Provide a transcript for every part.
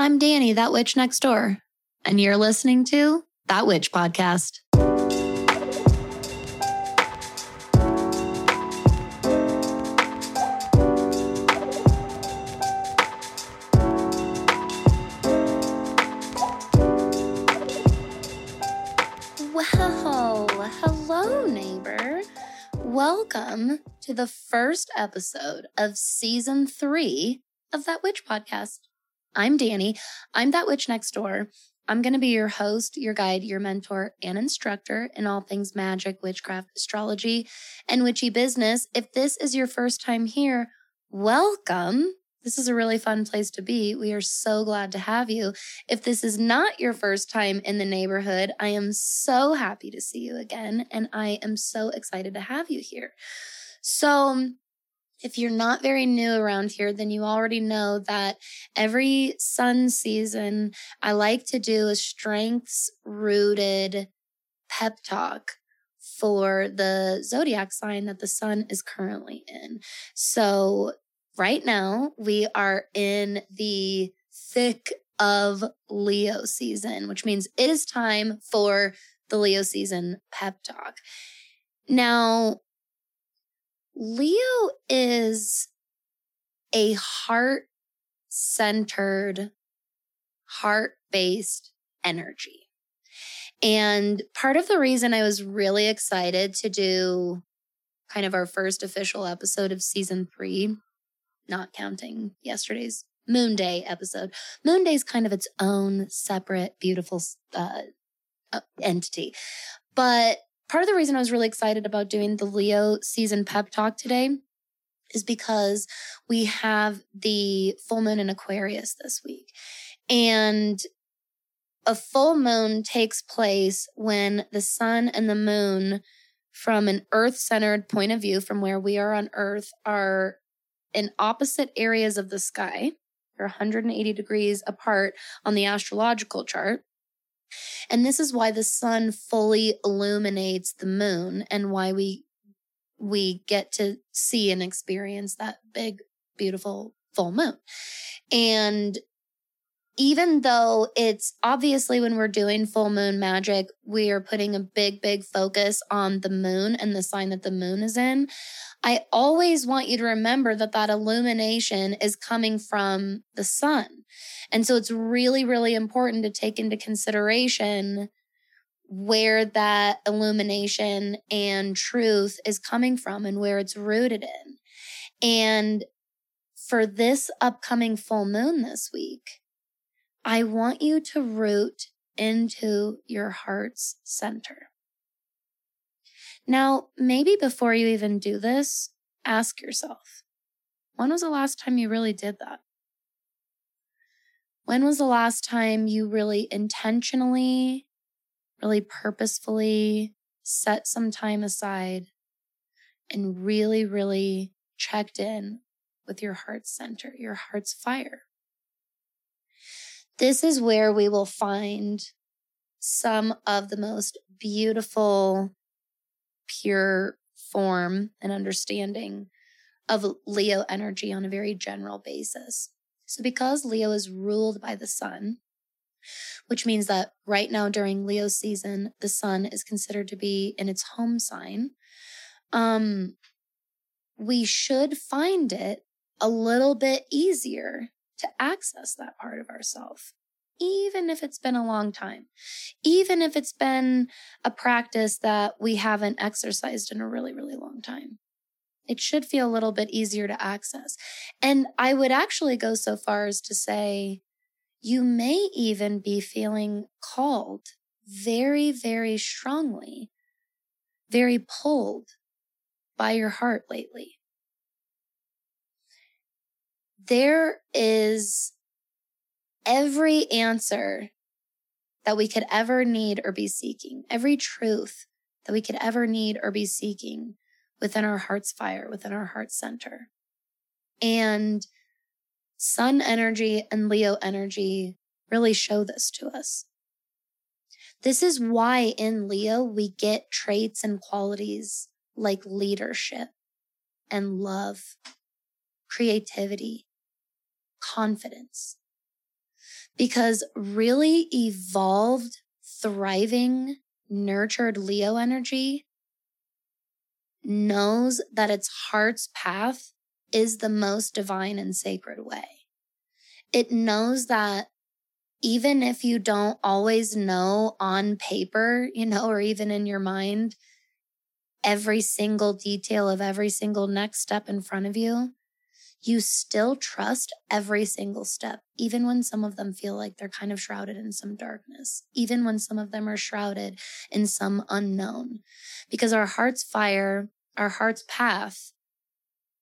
I'm Danny, that witch next door, and you're listening to That Witch Podcast. Well, hello, neighbor. Welcome to the first episode of season three of That Witch Podcast. I'm Danny. I'm That Witch Next Door. I'm going to be your host, your guide, your mentor, and instructor in all things magic, witchcraft, astrology, and witchy business. If this is your first time here, welcome. This is a really fun place to be. We are so glad to have you. If this is not your first time in the neighborhood, I am so happy to see you again, and I am so excited to have you here. So, if you're not very new around here, then you already know that every sun season, I like to do a strengths rooted pep talk for the zodiac sign that the sun is currently in. So, right now, we are in the thick of Leo season, which means it is time for the Leo season pep talk. Now, Leo is a heart centered, heart based energy. And part of the reason I was really excited to do kind of our first official episode of season three, not counting yesterday's Moon Day episode. Moon Day is kind of its own separate, beautiful uh, uh entity. But part of the reason I was really excited about doing the Leo season pep talk today is because we have the full moon in Aquarius this week. And a full moon takes place when the sun and the moon, from an earth centered point of view, from where we are on earth, are in opposite areas of the sky. They're 180 degrees apart on the astrological chart. And this is why the sun fully illuminates the moon and why we we get to see and experience that big beautiful full moon. And even though it's obviously when we're doing full moon magic, we are putting a big, big focus on the moon and the sign that the moon is in. I always want you to remember that that illumination is coming from the sun. And so it's really, really important to take into consideration where that illumination and truth is coming from and where it's rooted in. And for this upcoming full moon this week, I want you to root into your heart's center. Now, maybe before you even do this, ask yourself, when was the last time you really did that? When was the last time you really intentionally, really purposefully set some time aside and really, really checked in with your heart's center, your heart's fire? This is where we will find some of the most beautiful, pure form and understanding of Leo energy on a very general basis. So, because Leo is ruled by the sun, which means that right now during Leo season, the sun is considered to be in its home sign, um, we should find it a little bit easier to access that part of ourself even if it's been a long time, even if it's been a practice that we haven't exercised in a really, really long time it should feel a little bit easier to access. And I would actually go so far as to say, you may even be feeling called very, very strongly, very pulled by your heart lately. There is every answer that we could ever need or be seeking, every truth that we could ever need or be seeking within our heart's fire, within our heart center. And sun energy and Leo energy really show this to us. This is why in Leo we get traits and qualities like leadership and love, creativity, confidence. because really evolved, thriving, nurtured Leo energy knows that its heart's path is the most divine and sacred way. It knows that even if you don't always know on paper, you know, or even in your mind, every single detail of every single next step in front of you, you still trust every single step, even when some of them feel like they're kind of shrouded in some darkness, even when some of them are shrouded in some unknown. Because our heart's fire, our heart's path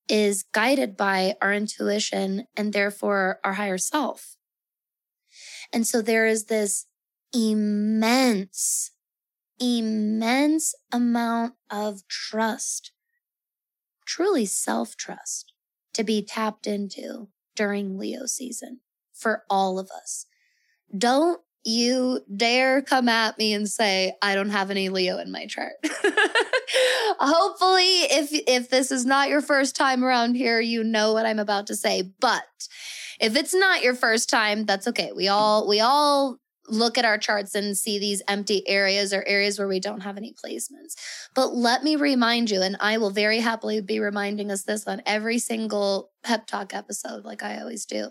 is guided by our intuition and therefore our higher self. And so there is this immense, immense amount of trust, truly self trust to be tapped into during Leo season for all of us. Don't you dare come at me and say I don't have any Leo in my chart. Hopefully if if this is not your first time around here, you know what I'm about to say. But if it's not your first time, that's okay. We all we all look at our charts and see these empty areas or areas where we don't have any placements. But let me remind you, and I will very happily be reminding us this on every single pep talk episode, like I always do.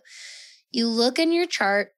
You look in your chart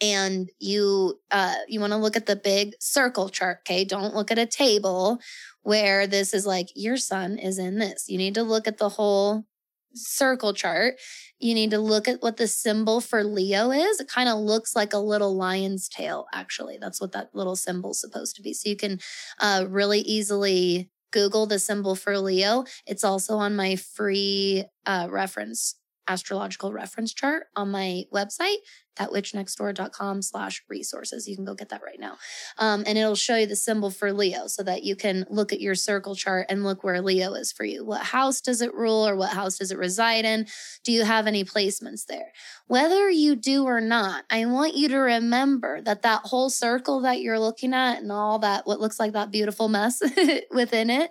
and you uh you want to look at the big circle chart okay don't look at a table where this is like your sun is in this you need to look at the whole circle chart, you need to look at what the symbol for Leo is. It kind of looks like a little lion's tail, actually. That's what that little symbol is supposed to be. So you can uh, really easily Google the symbol for Leo. It's also on my free uh, reference astrological reference chart on my website thatwitchnextdoor.com slash resources. You can go get that right now. Um, and it'll show you the symbol for Leo so that you can look at your circle chart and look where Leo is for you. What house does it rule or what house does it reside in? Do you have any placements there? Whether you do or not, I want you to remember that that whole circle that you're looking at and all that, what looks like that beautiful mess within it,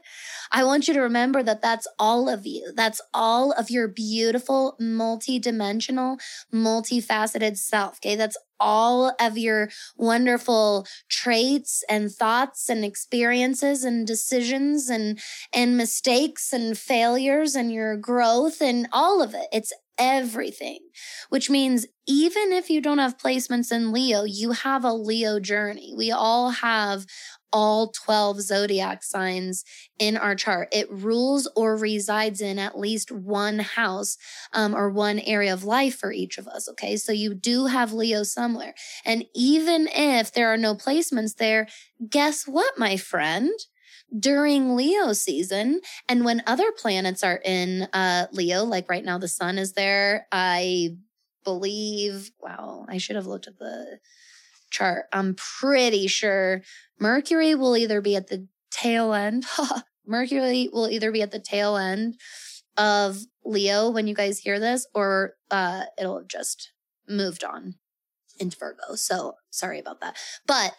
I want you to remember that that's all of you. That's all of your beautiful, multi-dimensional, multifaceted self. Okay. That's all of your wonderful traits and thoughts and experiences and decisions and, and mistakes and failures and your growth and all of it. It's everything, which means even if you don't have placements in Leo, you have a Leo journey. We all have all 12 zodiac signs in our chart. It rules or resides in at least one house um, or one area of life for each of us. Okay. So you do have Leo somewhere. And even if there are no placements there, guess what, my friend? during Leo season and when other planets are in uh Leo like right now the sun is there I believe wow I should have looked at the chart I'm pretty sure Mercury will either be at the tail end Mercury will either be at the tail end of Leo when you guys hear this or uh it'll have just moved on into Virgo so sorry about that but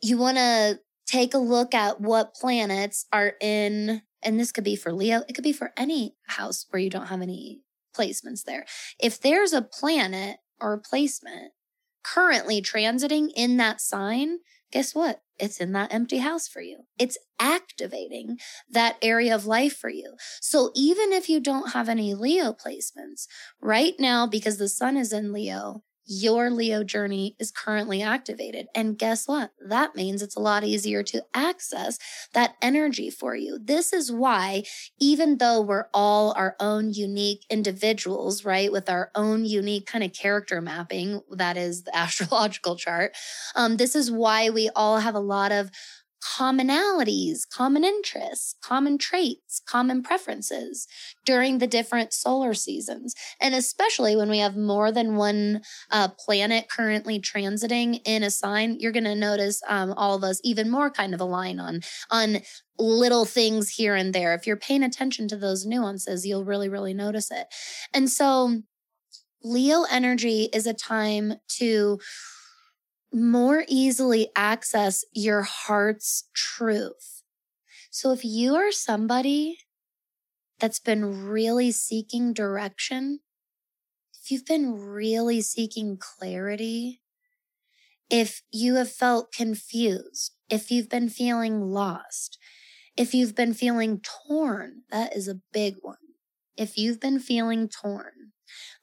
you want to take a look at what planets are in, and this could be for Leo, it could be for any house where you don't have any placements there. If there's a planet or a placement currently transiting in that sign, guess what? It's in that empty house for you. It's activating that area of life for you. So even if you don't have any Leo placements right now, because the sun is in Leo, your Leo journey is currently activated. And guess what? That means it's a lot easier to access that energy for you. This is why, even though we're all our own unique individuals, right, with our own unique kind of character mapping, that is the astrological chart, um, this is why we all have a lot of commonalities, common interests, common traits, common preferences during the different solar seasons. And especially when we have more than one uh, planet currently transiting in a sign, you're going to notice um, all of us even more kind of align on, on little things here and there. If you're paying attention to those nuances, you'll really, really notice it. And so Leo energy is a time to more easily access your heart's truth. So if you are somebody that's been really seeking direction, if you've been really seeking clarity, if you have felt confused, if you've been feeling lost, if you've been feeling torn, that is a big one. If you've been feeling torn,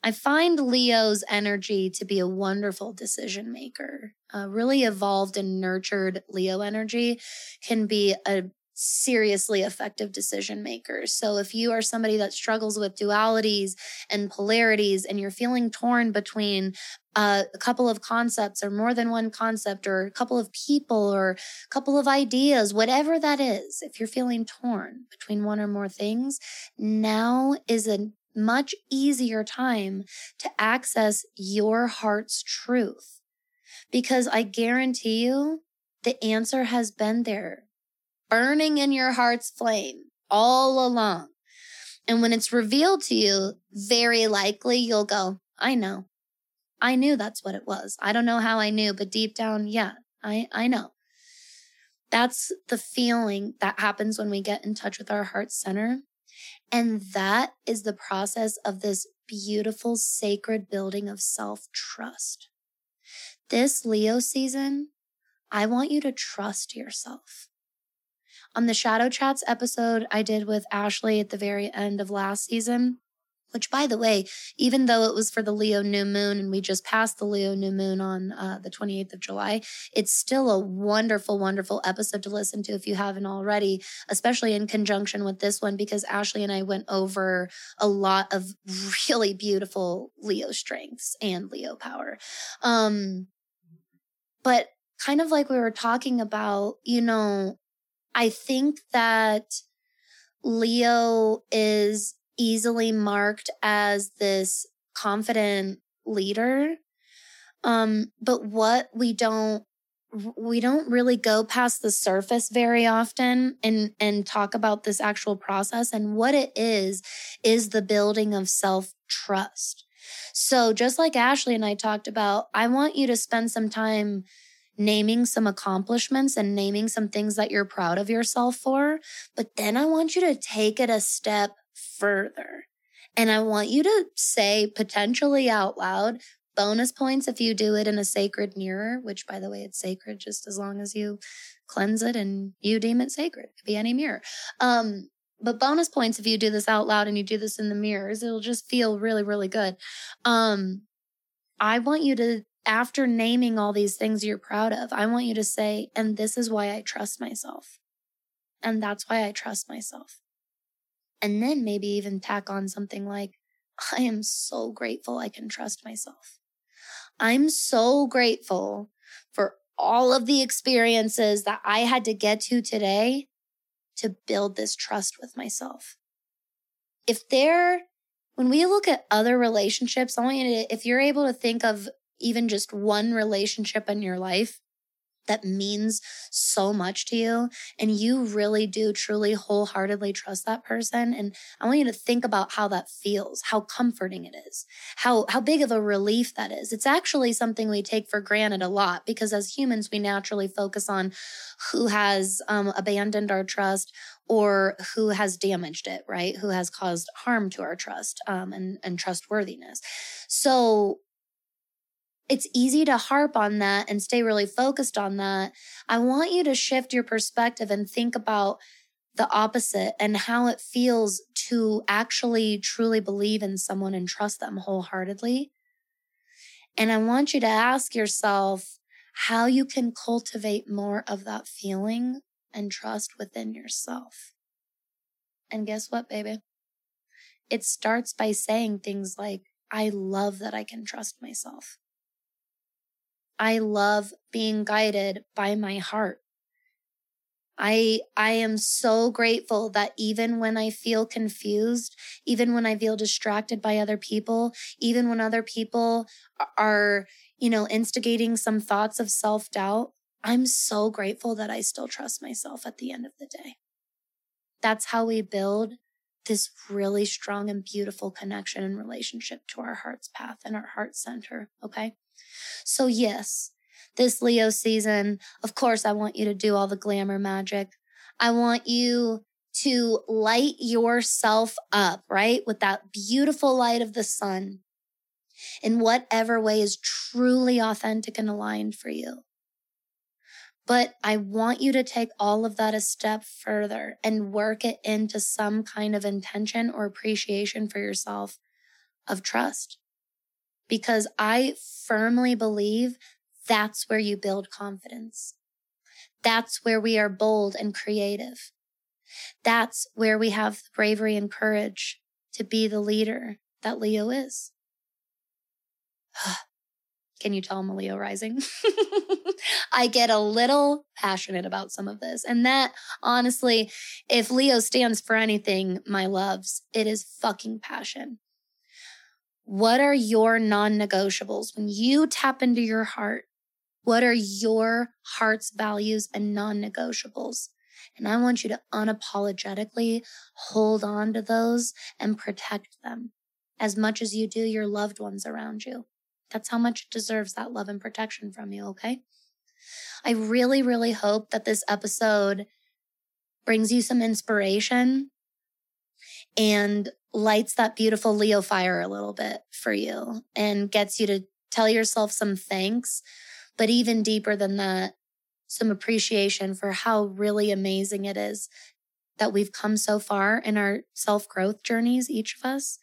I find Leo's energy to be a wonderful decision maker. Uh, really evolved and nurtured Leo energy can be a seriously effective decision makers. So if you are somebody that struggles with dualities and polarities and you're feeling torn between uh, a couple of concepts or more than one concept or a couple of people or a couple of ideas, whatever that is, if you're feeling torn between one or more things, now is a much easier time to access your heart's truth. Because I guarantee you, the answer has been there burning in your heart's flame all along. And when it's revealed to you, very likely you'll go, I know. I knew that's what it was. I don't know how I knew, but deep down, yeah, I, I know. That's the feeling that happens when we get in touch with our heart center. And that is the process of this beautiful, sacred building of self trust. This Leo season, I want you to trust yourself. On the Shadow Chats episode I did with Ashley at the very end of last season, which by the way, even though it was for the Leo new moon and we just passed the Leo new moon on uh, the 28th of July, it's still a wonderful, wonderful episode to listen to if you haven't already, especially in conjunction with this one, because Ashley and I went over a lot of really beautiful Leo strengths and Leo power. Um, but kind of like we were talking about, you know, I think that Leo is easily marked as this confident leader. Um, but what we don't we don't really go past the surface very often and and talk about this actual process and what it is is the building of self trust. So just like Ashley and I talked about, I want you to spend some time naming some accomplishments and naming some things that you're proud of yourself for. But then I want you to take it a step further. And I want you to say potentially out loud, bonus points if you do it in a sacred mirror, which by the way, it's sacred just as long as you cleanse it and you deem it sacred. It could be any mirror. Um, but bonus points if you do this out loud and you do this in the mirrors, it'll just feel really, really good. Um, I want you to after naming all these things you're proud of, I want you to say, and this is why I trust myself. And that's why I trust myself. And then maybe even tack on something like, I am so grateful I can trust myself. I'm so grateful for all of the experiences that I had to get to today to build this trust with myself. If there, when we look at other relationships, I want you to, if you're able to think of even just one relationship in your life that means so much to you and you really do truly wholeheartedly trust that person and i want you to think about how that feels how comforting it is how how big of a relief that is. It's actually something we take for granted a lot because as humans we naturally focus on who has um, abandoned our trust or who has damaged it right? Who has caused harm to our trust um, and and trustworthiness. So it's easy to harp on that and stay really focused on that. I want you to shift your perspective and think about the opposite and how it feels to actually truly believe in someone and trust them wholeheartedly. And I want you to ask yourself how you can cultivate more of that feeling and trust within yourself. And guess what, baby? It starts by saying things like, I love that I can trust myself. I love being guided by my heart. I, I am so grateful that even when I feel confused, even when I feel distracted by other people, even when other people are, you know, instigating some thoughts of self doubt, I'm so grateful that I still trust myself at the end of the day. That's how we build this really strong and beautiful connection and relationship to our heart's path and our heart center. Okay. So, yes, this Leo season, of course, I want you to do all the glamour magic. I want you to light yourself up, right? With that beautiful light of the sun. in whatever way is truly authentic and aligned for you. But I want you to take all of that a step further and work it into some kind of intention or appreciation for yourself of trust. Because I firmly believe that's where you build confidence. That's where we are bold and creative. That's where we have the bravery and courage to be the leader that Leo is. Can you tell I'm a Leo rising? I get a little passionate about some of this. And that, honestly, if Leo stands for anything, my loves, it is fucking passion. What are your non negotiables? When you tap into your heart, what are your heart's values and non negotiables? And I want you to unapologetically hold on to those and protect them as much as you do your loved ones around you. That's how much it deserves that love and protection from you, okay? I really, really hope that this episode brings you some inspiration and lights that beautiful Leo fire a little bit for you and gets you to tell yourself some thanks. But even deeper than that, some appreciation for how really amazing it is that we've come so far in our self growth journeys, each of us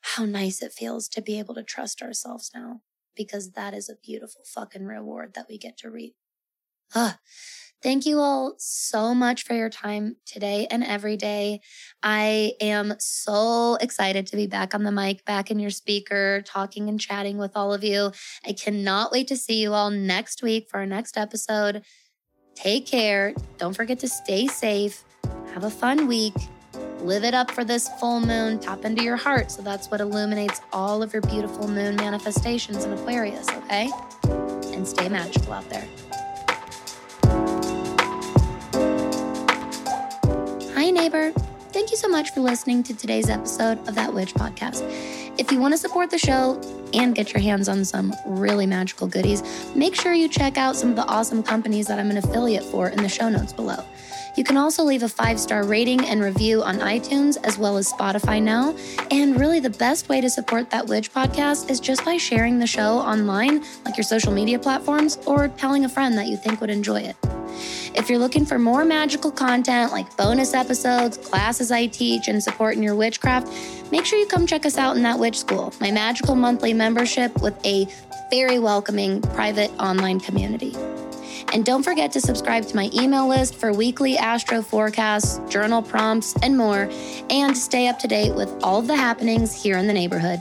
how nice it feels to be able to trust ourselves now because that is a beautiful fucking reward that we get to reap. Ah, thank you all so much for your time today and every day. I am so excited to be back on the mic, back in your speaker, talking and chatting with all of you. I cannot wait to see you all next week for our next episode. Take care. Don't forget to stay safe. Have a fun week live it up for this full moon, tap into your heart. So that's what illuminates all of your beautiful moon manifestations in Aquarius, okay? And stay magical out there. Hi, neighbor. Thank you so much for listening to today's episode of That Witch podcast. If you want to support the show and get your hands on some really magical goodies, make sure you check out some of the awesome companies that I'm an affiliate for in the show notes below. You can also leave a five star rating and review on iTunes as well as Spotify now. And really, the best way to support that Witch podcast is just by sharing the show online, like your social media platforms, or telling a friend that you think would enjoy it. If you're looking for more magical content like bonus episodes, classes I teach, and support in your witchcraft, make sure you come check us out in that witch school, my magical monthly membership with a very welcoming private online community. And don't forget to subscribe to my email list for weekly astro forecasts, journal prompts, and more, and stay up to date with all of the happenings here in the neighborhood.